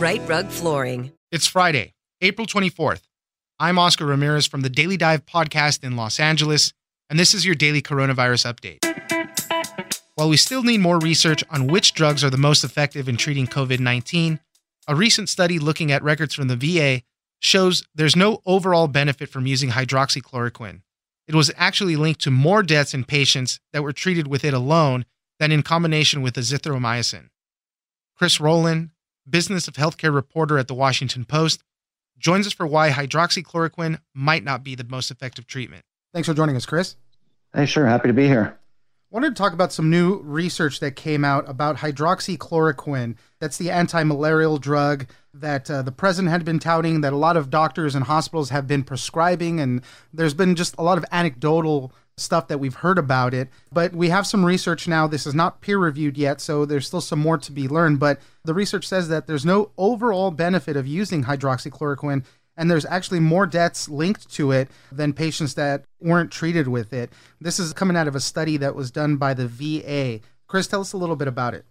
Rite Rug Flooring. It's Friday, April 24th. I'm Oscar Ramirez from the Daily Dive podcast in Los Angeles, and this is your daily coronavirus update. While we still need more research on which drugs are the most effective in treating COVID 19, a recent study looking at records from the VA shows there's no overall benefit from using hydroxychloroquine. It was actually linked to more deaths in patients that were treated with it alone than in combination with azithromycin. Chris Rowland, business of healthcare reporter at the Washington Post, joins us for why hydroxychloroquine might not be the most effective treatment. Thanks for joining us, Chris. Hey, sure. Happy to be here. Wanted to talk about some new research that came out about hydroxychloroquine. That's the anti malarial drug that uh, the president had been touting, that a lot of doctors and hospitals have been prescribing. And there's been just a lot of anecdotal stuff that we've heard about it. But we have some research now. This is not peer reviewed yet, so there's still some more to be learned. But the research says that there's no overall benefit of using hydroxychloroquine and there's actually more deaths linked to it than patients that weren't treated with it. This is coming out of a study that was done by the VA. Chris, tell us a little bit about it.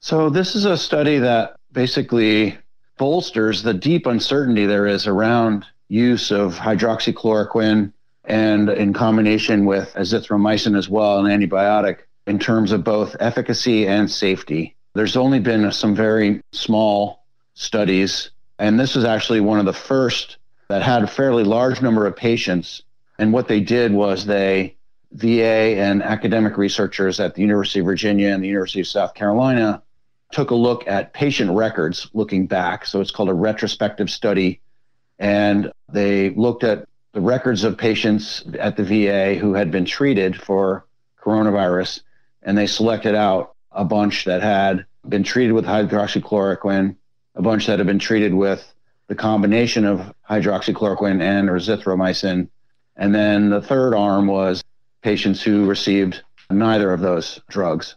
So, this is a study that basically bolsters the deep uncertainty there is around use of hydroxychloroquine and in combination with azithromycin as well, an antibiotic, in terms of both efficacy and safety. There's only been some very small studies and this was actually one of the first that had a fairly large number of patients. And what they did was they, VA and academic researchers at the University of Virginia and the University of South Carolina, took a look at patient records looking back. So it's called a retrospective study. And they looked at the records of patients at the VA who had been treated for coronavirus. And they selected out a bunch that had been treated with hydroxychloroquine a bunch that had been treated with the combination of hydroxychloroquine and azithromycin. And then the third arm was patients who received neither of those drugs.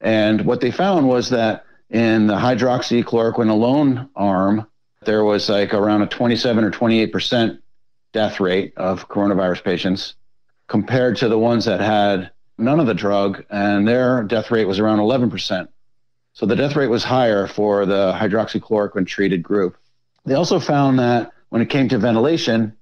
And what they found was that in the hydroxychloroquine alone arm, there was like around a 27 or 28% death rate of coronavirus patients compared to the ones that had none of the drug, and their death rate was around 11%. So the death rate was higher for the hydroxychloroquine treated group. They also found that when it came to ventilation,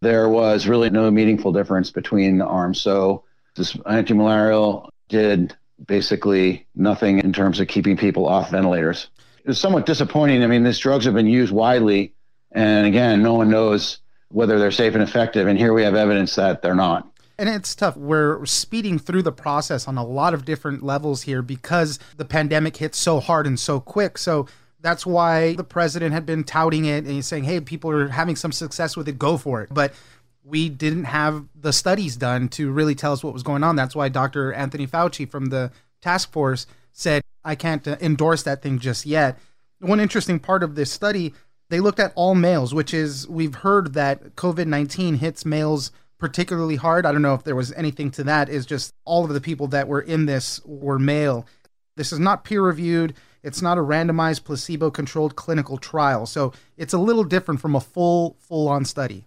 there was really no meaningful difference between the arms. So this antimalarial did basically nothing in terms of keeping people off ventilators. It was somewhat disappointing. I mean, these drugs have been used widely, and again, no one knows whether they're safe and effective. And here we have evidence that they're not. And it's tough. We're speeding through the process on a lot of different levels here because the pandemic hit so hard and so quick. So that's why the president had been touting it and saying, hey, people are having some success with it, go for it. But we didn't have the studies done to really tell us what was going on. That's why Dr. Anthony Fauci from the task force said, I can't uh, endorse that thing just yet. One interesting part of this study, they looked at all males, which is, we've heard that COVID 19 hits males particularly hard. I don't know if there was anything to that, is just all of the people that were in this were male. This is not peer reviewed. It's not a randomized placebo controlled clinical trial. So it's a little different from a full, full on study.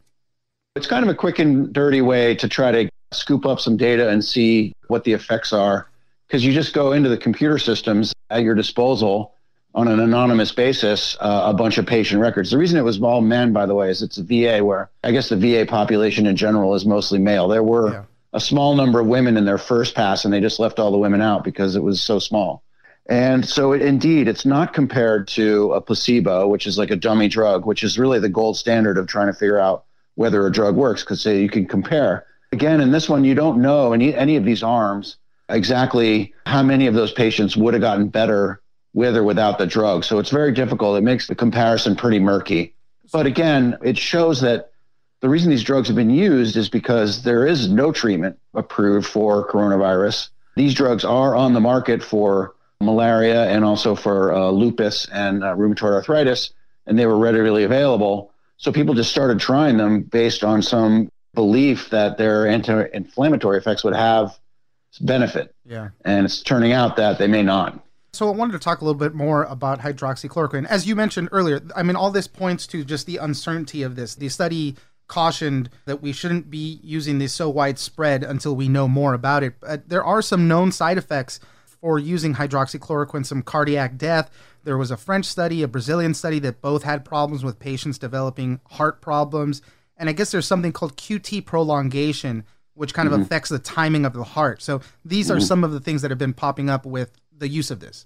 It's kind of a quick and dirty way to try to scoop up some data and see what the effects are. Because you just go into the computer systems at your disposal on an anonymous basis uh, a bunch of patient records. The reason it was all men, by the way, is it's a VA where I guess the VA population in general is mostly male. There were yeah. a small number of women in their first pass, and they just left all the women out because it was so small. And so, it, indeed, it's not compared to a placebo, which is like a dummy drug, which is really the gold standard of trying to figure out whether a drug works because you can compare. Again, in this one, you don't know any, any of these arms exactly how many of those patients would have gotten better with or without the drug. So it's very difficult. It makes the comparison pretty murky. But again, it shows that the reason these drugs have been used is because there is no treatment approved for coronavirus. These drugs are on the market for malaria and also for uh, lupus and uh, rheumatoid arthritis, and they were readily available. So people just started trying them based on some belief that their anti-inflammatory effects would have benefit. Yeah. And it's turning out that they may not. So I wanted to talk a little bit more about hydroxychloroquine. As you mentioned earlier, I mean, all this points to just the uncertainty of this. The study cautioned that we shouldn't be using this so widespread until we know more about it. But there are some known side effects for using hydroxychloroquine, some cardiac death. There was a French study, a Brazilian study that both had problems with patients developing heart problems. And I guess there's something called QT prolongation, which kind mm-hmm. of affects the timing of the heart. So these mm-hmm. are some of the things that have been popping up with the use of this.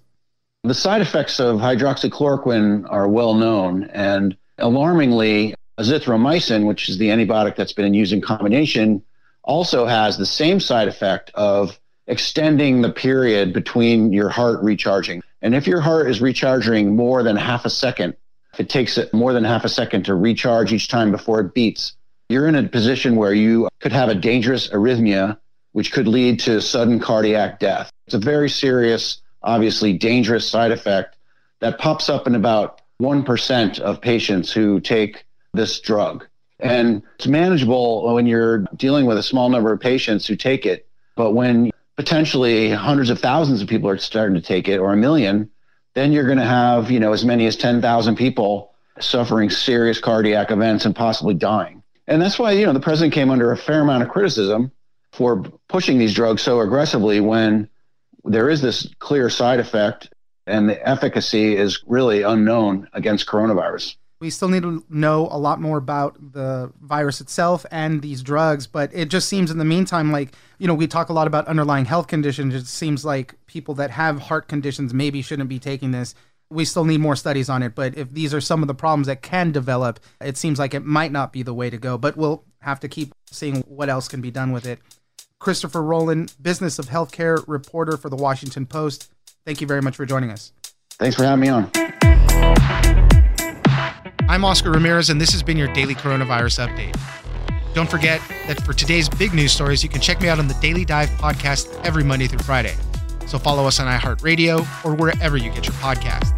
The side effects of hydroxychloroquine are well known. And alarmingly, azithromycin, which is the antibiotic that's been used in combination, also has the same side effect of extending the period between your heart recharging. And if your heart is recharging more than half a second, if it takes it more than half a second to recharge each time before it beats, you're in a position where you could have a dangerous arrhythmia, which could lead to sudden cardiac death. It's a very serious, obviously dangerous side effect that pops up in about 1% of patients who take this drug. And it's manageable when you're dealing with a small number of patients who take it. But when potentially hundreds of thousands of people are starting to take it or a million, then you're going to have, you know, as many as 10,000 people suffering serious cardiac events and possibly dying. And that's why, you know, the president came under a fair amount of criticism for pushing these drugs so aggressively when there is this clear side effect and the efficacy is really unknown against coronavirus. We still need to know a lot more about the virus itself and these drugs, but it just seems in the meantime like, you know, we talk a lot about underlying health conditions. It seems like people that have heart conditions maybe shouldn't be taking this. We still need more studies on it, but if these are some of the problems that can develop, it seems like it might not be the way to go, but we'll have to keep seeing what else can be done with it. Christopher Rowland, Business of Healthcare reporter for the Washington Post. Thank you very much for joining us. Thanks for having me on. I'm Oscar Ramirez, and this has been your daily coronavirus update. Don't forget that for today's big news stories, you can check me out on the Daily Dive podcast every Monday through Friday. So follow us on iHeartRadio or wherever you get your podcast.